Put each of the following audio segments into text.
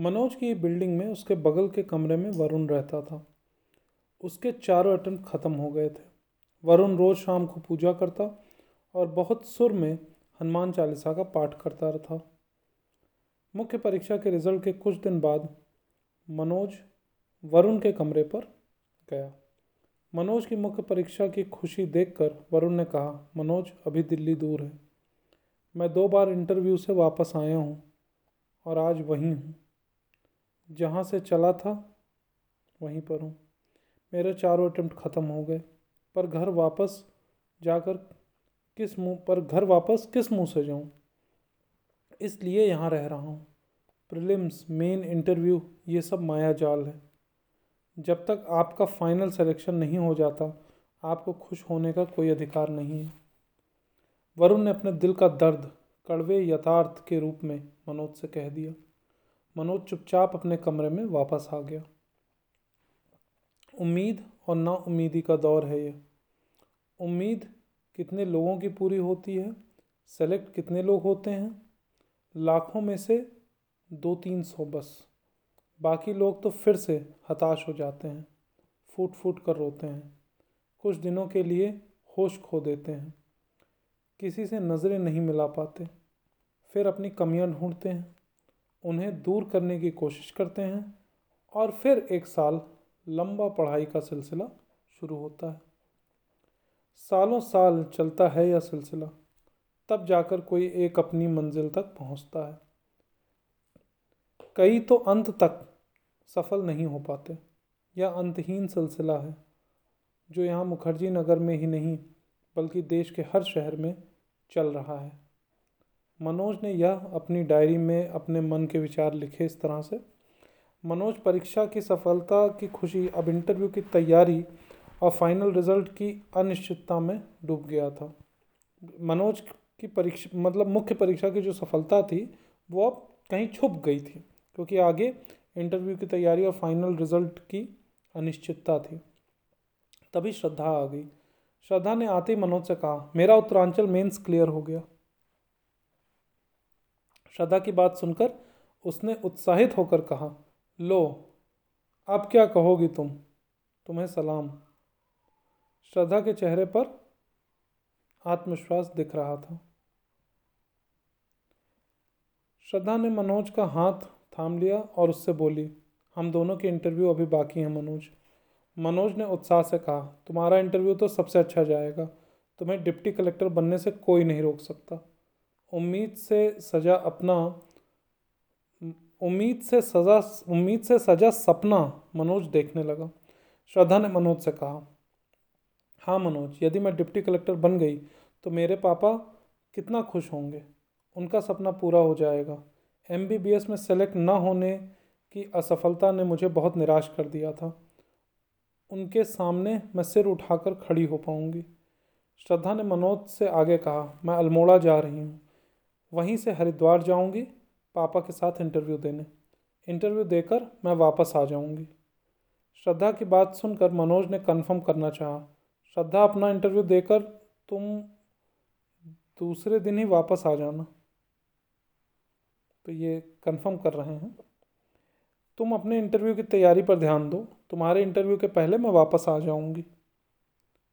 मनोज की बिल्डिंग में उसके बगल के कमरे में वरुण रहता था। उसके चारों अटेम्प्ट ख़त्म हो गए थे। वरुण रोज़ शाम को पूजा करता और बहुत सुर में हनुमान चालीसा का पाठ करता था। मुख्य परीक्षा के रिज़ल्ट के कुछ दिन बाद मनोज वरुण के कमरे पर गया। मनोज की मुख्य परीक्षा की खुशी देखकर वरुण ने कहा, मनोज, अभी दिल्ली दूर है। मैं दो बार इंटरव्यू से वापस आया हूँ और आज वहीं हूँ। जहाँ से चला था, वहीं पर हूँ। मेरे चारों अटेम्प्ट ख़त्म हो गए। पर घर वापस जाकर किस मुँह, पर घर वापस किस मुँह से जाऊँ? इसलिए यहाँ रह रहा हूँ। प्रीलिम्स, मेन इंटरव्यू, ये सब माया जाल है। जब तक आपका फाइनल सिलेक्शन नहीं हो जाता, आपको खुश होने का कोई अधिकार नहीं है। वरुण ने अपने दिल का दर्द कड़वे यथार्थ के रूप में मनोज से कह दिया। मनोज चुपचाप अपने कमरे में वापस आ गया। उम्मीद और ना उम्मीदी का दौर है ये। उम्मीद कितने लोगों की पूरी होती है सेलेक्ट कितने लोग होते हैं, लाखों में से दो तीन सौ बस। बाकी लोग तो फिर से हताश हो जाते हैं फूट फूट कर रोते हैं, कुछ दिनों के लिए होश खो देते हैं, किसी से नज़रें नहीं मिला पाते, फिर अपनी कमियाँ ढूंढते हैं। उन्हें दूर करने की कोशिश करते हैं और फिर एक साल लंबा पढ़ाई का सिलसिला शुरू होता है। सालों साल चलता है यह सिलसिला, तब जाकर कोई एक अपनी मंजिल तक पहुँचता है। कई तो अंत तक सफल नहीं हो पाते, यह अंतहीन सिलसिला है, जो यहाँ मुखर्जी नगर में ही नहीं, बल्कि देश के हर शहर में चल रहा है। मनोज ने यह अपनी डायरी में अपने मन के विचार लिखे इस तरह से, मनोज, परीक्षा की सफलता की खुशी अब इंटरव्यू की तैयारी और फाइनल रिज़ल्ट की अनिश्चितता में डूब गया था। मनोज की परीक्षा मतलब मुख्य परीक्षा की जो सफलता थी, वो अब कहीं छुप गई थी, क्योंकि आगे इंटरव्यू की तैयारी और फाइनल रिज़ल्ट की अनिश्चितता थी। तभी श्रद्धा आ गई। श्रद्धा ने आते ही मनोज से कहा, मेरा उत्तरांचल मेंस क्लियर हो गया। श्रद्धा की बात सुनकर उसने उत्साहित होकर कहा, लो, अब क्या कहोगी तुम? तुम्हें सलाम. श्रद्धा के चेहरे पर आत्मविश्वास दिख रहा था। श्रद्धा ने मनोज का हाथ थाम लिया और उससे बोली, हम दोनों के इंटरव्यू अभी बाकी हैं, मनोज. मनोज ने उत्साह से कहा, तुम्हारा इंटरव्यू तो सबसे अच्छा जाएगा। तुम्हें डिप्टी कलेक्टर बनने से कोई नहीं रोक सकता। उम्मीद से सजा अपना, उम्मीद से सजा, उम्मीद से सजा सपना, मनोज देखने लगा। श्रद्धा ने मनोज से कहा हाँ मनोज, यदि मैं डिप्टी कलेक्टर बन गई तो मेरे पापा कितना खुश होंगे। उनका सपना पूरा हो जाएगा। एमबीबीएस में सेलेक्ट ना होने की असफलता ने मुझे बहुत निराश कर दिया था। उनके सामने मैं सिर उठाकर खड़ी हो पाऊँगी। श्रद्धा ने मनोज से आगे कहा, मैं अल्मोड़ा जा रही हूँ। वहीं से हरिद्वार जाऊँगी, पापा के साथ इंटरव्यू देने। इंटरव्यू देकर मैं वापस आ जाऊँगी। श्रद्धा की बात सुनकर मनोज ने कन्फर्म करना चाहा। श्रद्धा, अपना इंटरव्यू देकर तुम दूसरे दिन ही वापस आ जाना। तो ये कंफर्म कर रहे हैं। तुम अपने इंटरव्यू की तैयारी पर ध्यान दो। तुम्हारे इंटरव्यू के पहले मैं वापस आ जाऊँगी।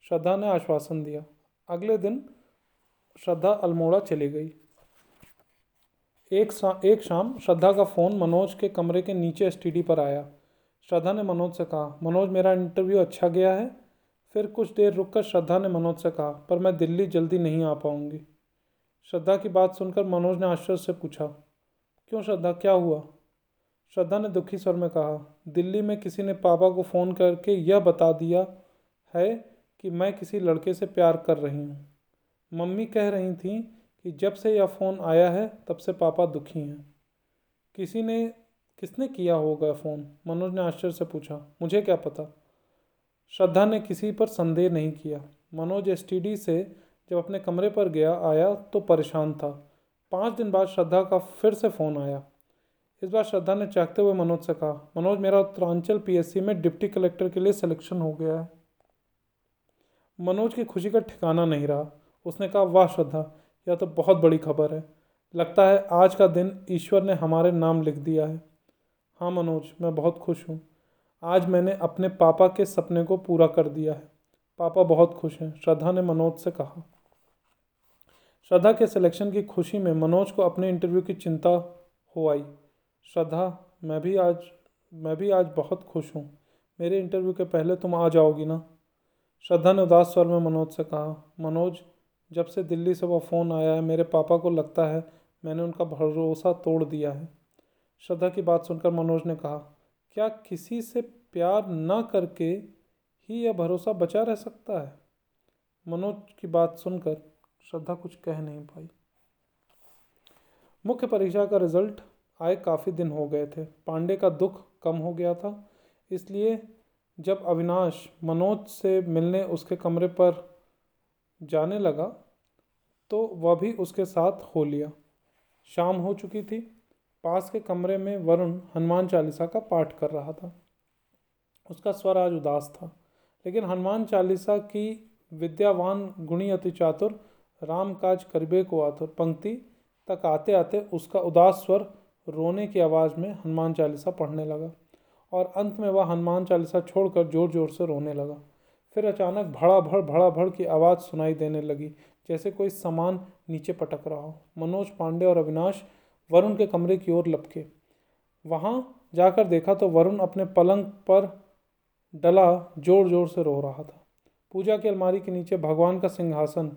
श्रद्धा ने आश्वासन दिया। अगले दिन श्रद्धा अल्मोड़ा चली गई। एक शा, एक शाम श्रद्धा का फ़ोन मनोज के कमरे के नीचे एसटीडी पर आया। श्रद्धा ने मनोज से कहा मनोज मेरा इंटरव्यू अच्छा गया है। फिर कुछ देर रुककर श्रद्धा ने मनोज से कहा पर मैं दिल्ली जल्दी नहीं आ पाऊँगी। श्रद्धा की बात सुनकर मनोज ने आश्चर्य से पूछा क्यों श्रद्धा क्या हुआ? श्रद्धा ने दुखी स्वर में कहा दिल्ली में किसी ने पापा को फ़ोन करके यह बता दिया है कि मैं किसी लड़के से प्यार कर रही हूँ। मम्मी कह रही थी कि जब से यह फ़ोन आया है, तब से पापा दुखी हैं। किसी ने, किसने किया होगा फ़ोन? मनोज ने आश्चर्य से पूछा, मुझे क्या पता? श्रद्धा ने किसी पर संदेह नहीं किया। मनोज एसटीडी से जब अपने कमरे पर गया, आया तो परेशान था। पाँच दिन बाद श्रद्धा का फिर से फ़ोन आया। इस बार श्रद्धा ने चाहते हुए मनोज से कहा, मनोज, मेरा उत्तरांचल पीएससी में डिप्टी कलेक्टर के लिए सिलेक्शन हो गया है। मनोज की खुशी का ठिकाना नहीं रहा। उसने कहा, वाह श्रद्धा यह तो बहुत बड़ी खबर है। लगता है आज का दिन ईश्वर ने हमारे नाम लिख दिया है। हाँ मनोज, मैं बहुत खुश हूँ। आज मैंने अपने पापा के सपने को पूरा कर दिया है। पापा बहुत खुश हैं, श्रद्धा ने मनोज से कहा। श्रद्धा के सिलेक्शन की खुशी में मनोज को अपने इंटरव्यू की चिंता हो आई। श्रद्धा, मैं भी आज, मैं भी आज बहुत खुश हूँ। मेरे इंटरव्यू के पहले तुम आ जाओगी ना? श्रद्धा ने उदास स्वर में मनोज से कहा, मनोज जब से दिल्ली से वह फ़ोन आया है, मेरे पापा को लगता है मैंने उनका भरोसा तोड़ दिया है। श्रद्धा की बात सुनकर मनोज ने कहा, क्या किसी से प्यार न करके ही यह भरोसा बचा रह सकता है? मनोज की बात सुनकर श्रद्धा कुछ कह नहीं पाई। मुख्य परीक्षा का रिज़ल्ट आए काफ़ी दिन हो गए थे। पांडे का दुख कम हो गया था, इसलिए जब अविनाश मनोज से मिलने उसके कमरे पर जाने लगा तो वह भी उसके साथ हो लिया। शाम हो चुकी थी। पास के कमरे में वरुण हनुमान चालीसा का पाठ कर रहा था। उसका स्वर आज उदास था, लेकिन हनुमान चालीसा की विद्यावान गुणी अति चातुर, राम काज करबे को आतुर पंक्ति तक आते आते उसका उदास स्वर रोने की आवाज़ में हनुमान चालीसा पढ़ने लगा और अंत में वह हनुमान चालीसा छोड़कर ज़ोर ज़ोर से रोने लगा। फिर अचानक भड़ा भड़ भड़ा भड़ की आवाज़ सुनाई देने लगी, जैसे कोई सामान नीचे पटक रहा हो। मनोज पांडे और अविनाश वरुण के कमरे की ओर लपके। वहाँ जाकर देखा तो वरुण अपने पलंग पर डला ज़ोर ज़ोर से रो रहा था। पूजा की अलमारी के नीचे भगवान का सिंहासन,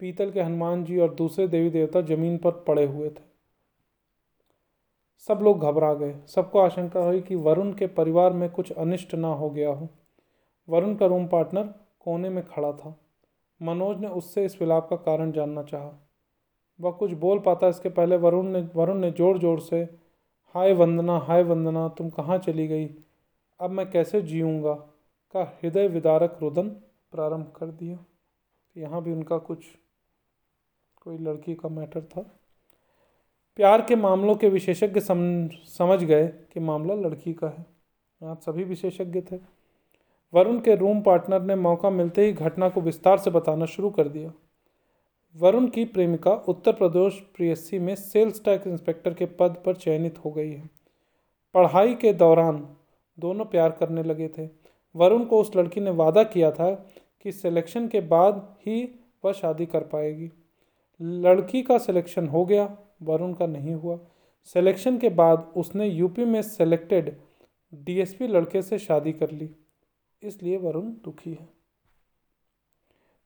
पीतल के हनुमान जी और दूसरे देवी देवता ज़मीन पर पड़े हुए थे। सब लोग घबरा गए। सबको आशंका हुई कि वरुण के परिवार में कुछ अनिष्ट ना हो गया हो। वरुण का रूम पार्टनर कोने में खड़ा था। मनोज ने उससे इस विलाप का कारण जानना चाहा। वह कुछ बोल पाता इसके पहले वरुण ने वरुण ने ज़ोर ज़ोर से हाय वंदना हाय वंदना तुम कहाँ चली गई? अब मैं कैसे जीऊँगा? का हृदय विदारक रुदन प्रारंभ कर दिया। यहाँ भी उनका कुछ कोई लड़की का मैटर था। प्यार के मामलों के विशेषज्ञ सम, समझ गए कि मामला लड़की का है। यहाँ सभी विशेषज्ञ थे। वरुण के रूम पार्टनर ने मौका मिलते ही घटना को विस्तार से बताना शुरू कर दिया। वरुण की प्रेमिका उत्तर प्रदेश पीएससी में सेल्स टैक्स इंस्पेक्टर के पद पर चयनित हो गई है। पढ़ाई के दौरान दोनों प्यार करने लगे थे। वरुण को उस लड़की ने वादा किया था कि सिलेक्शन के बाद ही वह शादी कर पाएगी। लड़की का सिलेक्शन हो गया, वरुण का नहीं हुआ। सिलेक्शन के बाद उसने यूपी में सेलेक्टेड डीएसपी लड़के से शादी कर ली। इसलिए वरुण दुखी है।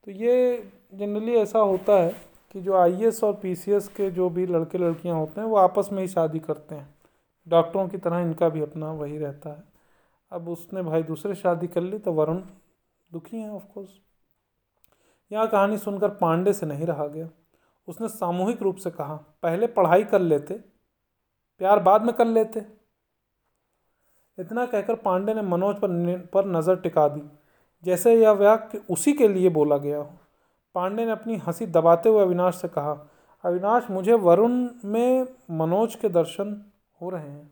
तो ये जनरली ऐसा होता है कि जो आईएएस और पीसीएस के जो भी लड़के लड़कियाँ होते हैं, वो आपस में ही शादी करते हैं। डॉक्टरों की तरह इनका भी अपना वही रहता है। अब उसने भाई दूसरे शादी कर ली तो वरुण दुखी हैं ऑफकोर्स यह कहानी सुनकर पांडे से नहीं रहा गया। उसने सामूहिक रूप से कहा, पहले पढ़ाई कर लेते, प्यार बाद में कर लेते। इतना कहकर पांडे ने मनोज पर पर नज़र टिका दी, जैसे यह वाक्य उसी के लिए बोला गया हो। पांडे ने अपनी हँसी दबाते हुए अविनाश से कहा, अविनाश, मुझे वरुण में मनोज के दर्शन हो रहे हैं।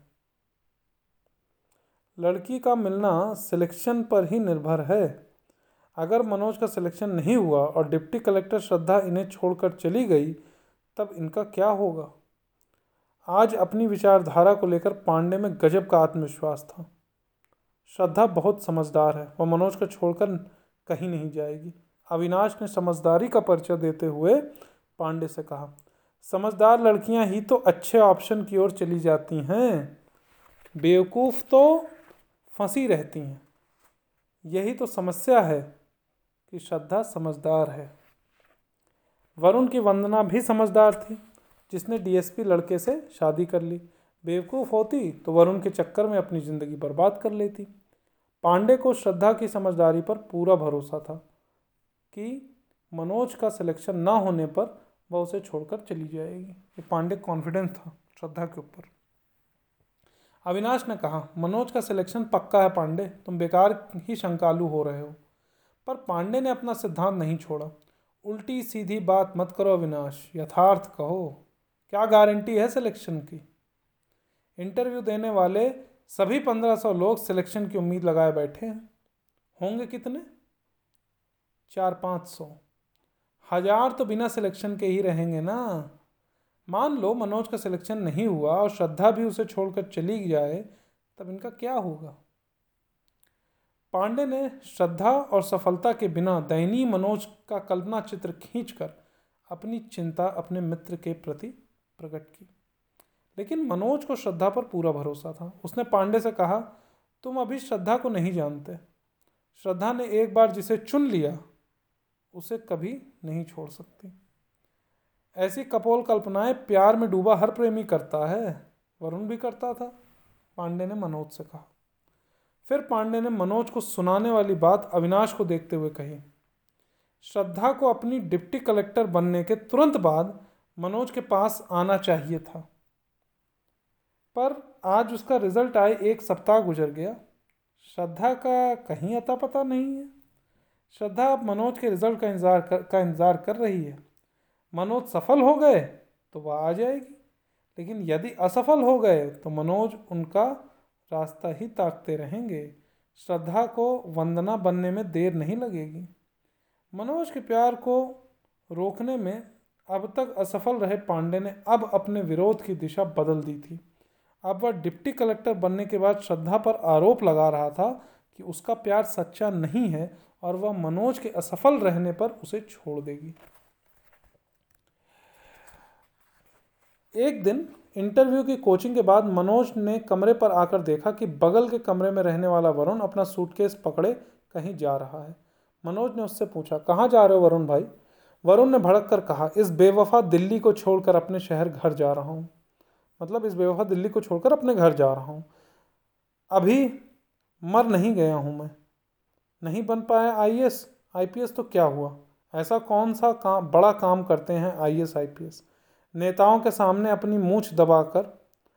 लड़की का मिलना सिलेक्शन पर ही निर्भर है। अगर मनोज का सिलेक्शन नहीं हुआ और डिप्टी कलेक्टर श्रद्धा इन्हें छोड़कर चली गई, तब इनका क्या होगा? आज अपनी विचारधारा को लेकर पांडे में गजब का आत्मविश्वास था। श्रद्धा बहुत समझदार है वह मनोज को छोड़कर कहीं नहीं जाएगी। अविनाश ने समझदारी का परिचय देते हुए पांडे से कहा, समझदार लड़कियाँ ही तो अच्छे ऑप्शन की ओर चली जाती हैं। बेवकूफ़ तो फंसी रहती हैं। यही तो समस्या है कि श्रद्धा समझदार है। वरुण की वंदना भी समझदार थी। जिसने डीएसपी लड़के से शादी कर ली। बेवकूफ़ होती तो वरुण के चक्कर में अपनी ज़िंदगी बर्बाद कर लेती। पांडे को श्रद्धा की समझदारी पर पूरा भरोसा था कि मनोज का सिलेक्शन ना होने पर वह उसे छोड़कर चली जाएगी। ये पांडे कॉन्फिडेंस था श्रद्धा के ऊपर। अविनाश ने कहा, मनोज का सिलेक्शन पक्का है पांडे, तुम बेकार ही शंकालु हो रहे हो। पर पांडे ने अपना सिद्धांत नहीं छोड़ा। उल्टी सीधी बात मत करो अविनाश, यथार्थ कहो। क्या गारंटी है सिलेक्शन की? इंटरव्यू देने वाले सभी पंद्रह सौ लोग सिलेक्शन की उम्मीद लगाए बैठे हैं। होंगे कितने? चार पाँच सौ। हज़ार तो बिना सिलेक्शन के ही रहेंगे ना। मान लो मनोज का सिलेक्शन नहीं हुआ और श्रद्धा भी उसे छोड़कर चली जाए, तब इनका क्या होगा? पांडे ने श्रद्धा और सफलता के बिना दयनीय मनोज का कल्पना चित्र खींचकर अपनी चिंता अपने मित्र के प्रति प्रकट की। लेकिन मनोज को श्रद्धा पर पूरा भरोसा था। उसने पांडे से कहा, तुम अभी श्रद्धा को नहीं जानते। श्रद्धा ने एक बार जिसे चुन लिया, उसे कभी नहीं छोड़ सकती। ऐसी कपोल कल्पनाएँ प्यार में डूबा हर प्रेमी करता है। वरुण भी करता था। पांडे ने मनोज से कहा। फिर पांडे ने मनोज को सुनाने वाली बात अविनाश को देखते हुए कही। श्रद्धा को अपनी डिप्टी कलेक्टर बनने के तुरंत बाद मनोज के पास आना चाहिए था। पर आज उसका रिज़ल्ट आए एक सप्ताह गुजर गया। श्रद्धा का कहीं अता पता नहीं है। श्रद्धा अब मनोज के रिज़ल्ट का इंतज़ार कर, का इंतज़ार कर रही है। मनोज सफल हो गए तो वह आ जाएगी। लेकिन यदि असफल हो गए तो मनोज उनका रास्ता ही ताकते रहेंगे। श्रद्धा को वंदना बनने में देर नहीं लगेगी। मनोज के प्यार को रोकने में अब तक असफल रहे पांडे ने अब अपने विरोध की दिशा बदल दी थी। अब वह डिप्टी कलेक्टर बनने के बाद श्रद्धा पर आरोप लगा रहा था कि उसका प्यार सच्चा नहीं है और वह मनोज के असफल रहने पर उसे छोड़ देगी। एक दिन इंटरव्यू की कोचिंग के बाद मनोज ने कमरे पर आकर देखा कि बगल के कमरे में रहने वाला वरुण अपना सूटकेस पकड़े कहीं जा रहा है। मनोज ने उससे पूछा, कहाँ जा रहे हो वरुण भाई? वरुण ने भड़क कर कहा, इस बेवफा दिल्ली को छोड़कर अपने शहर घर जा रहा हूँ। मतलब इस बेवफा दिल्ली को छोड़कर अपने घर जा रहा हूँ। अभी मर नहीं गया हूँ मैं। नहीं बन पाया I S I P S तो क्या हुआ? ऐसा कौन सा काम बड़ा काम करते हैं I S I P S नेताओं के सामने अपनी मूछ दबाकर,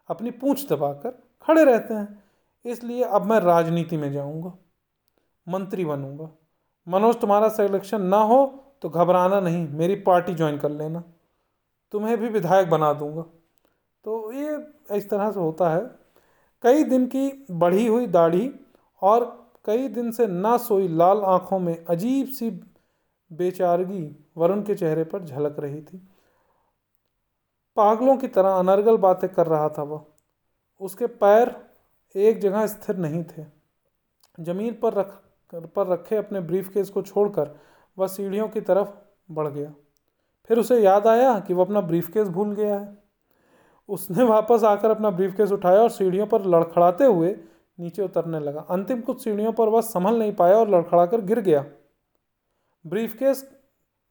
अपनी पूंछ दबाकर खड़े रहते हैं। इसलिए अब मैं राजनीति में जाऊँगा। मंत्री बनूँगा। मनोज, तुम्हारा सिलेक्शन ना हो तो घबराना नहीं, मेरी पार्टी ज्वाइन कर लेना। तुम्हें भी विधायक बना दूँगा। तो ये इस तरह से होता है। कई दिन की बढ़ी हुई दाढ़ी और कई दिन से ना सोई लाल आँखों में अजीब सी बेचारगी वरुण के चेहरे पर झलक रही थी। पागलों की तरह अनर्गल बातें कर रहा था वह। उसके पैर एक जगह स्थिर नहीं थे। ज़मीन पर रख, पर रखे अपने ब्रीफ केस को छोड़कर वह सीढ़ियों की तरफ़ बढ़ गया। फिर उसे याद आया कि वह अपना ब्रीफ केस भूल गया है। उसने वापस आकर अपना ब्रीफ केस उठाया और सीढ़ियों पर लड़खड़ाते हुए नीचे उतरने लगा। अंतिम कुछ सीढ़ियों पर वह संभल नहीं पाया और लड़खड़ाकर गिर गया। ब्रीफ केस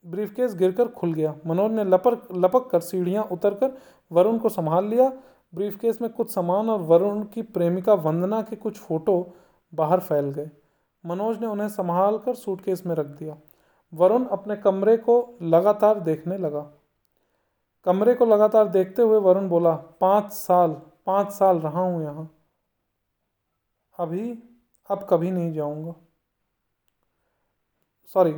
ब्रीफ केस गिर खुल गया। मनोज ने लपक लपक कर सीढ़ियाँ उतर कर वरुण को संभाल लिया। ब्रीफ केस में कुछ सामान और वरुण की प्रेमिका वंदना के कुछ फ़ोटो बाहर फैल गए। मनोज ने उन्हें संभाल कर सूटकेस में रख दिया। वरुण अपने कमरे को लगातार देखने लगा। कमरे को लगातार देखते हुए वरुण बोला, पाँच साल पाँच साल रहा हूँ यहाँ। अभी, अब कभी नहीं जाऊँगा। सॉरी,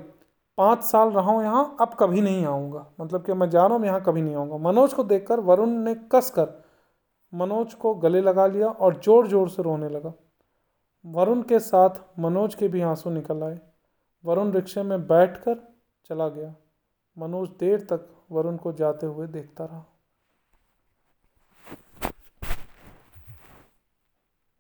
पाँच साल रहा हूँ यहाँ, अब कभी नहीं आऊँगा। मतलब कि मैं जा रहा हूँ, यहाँ कभी नहीं आऊँगा। मनोज को देखकर वरुण ने कस कर मनोज को गले लगा लिया और ज़ोर ज़ोर से रोने लगा। वरुण के साथ मनोज के भी आँसू निकल आए। वरुण रिक्शे में बैठकर चला गया। मनोज देर तक वरुण को जाते हुए देखता रहा।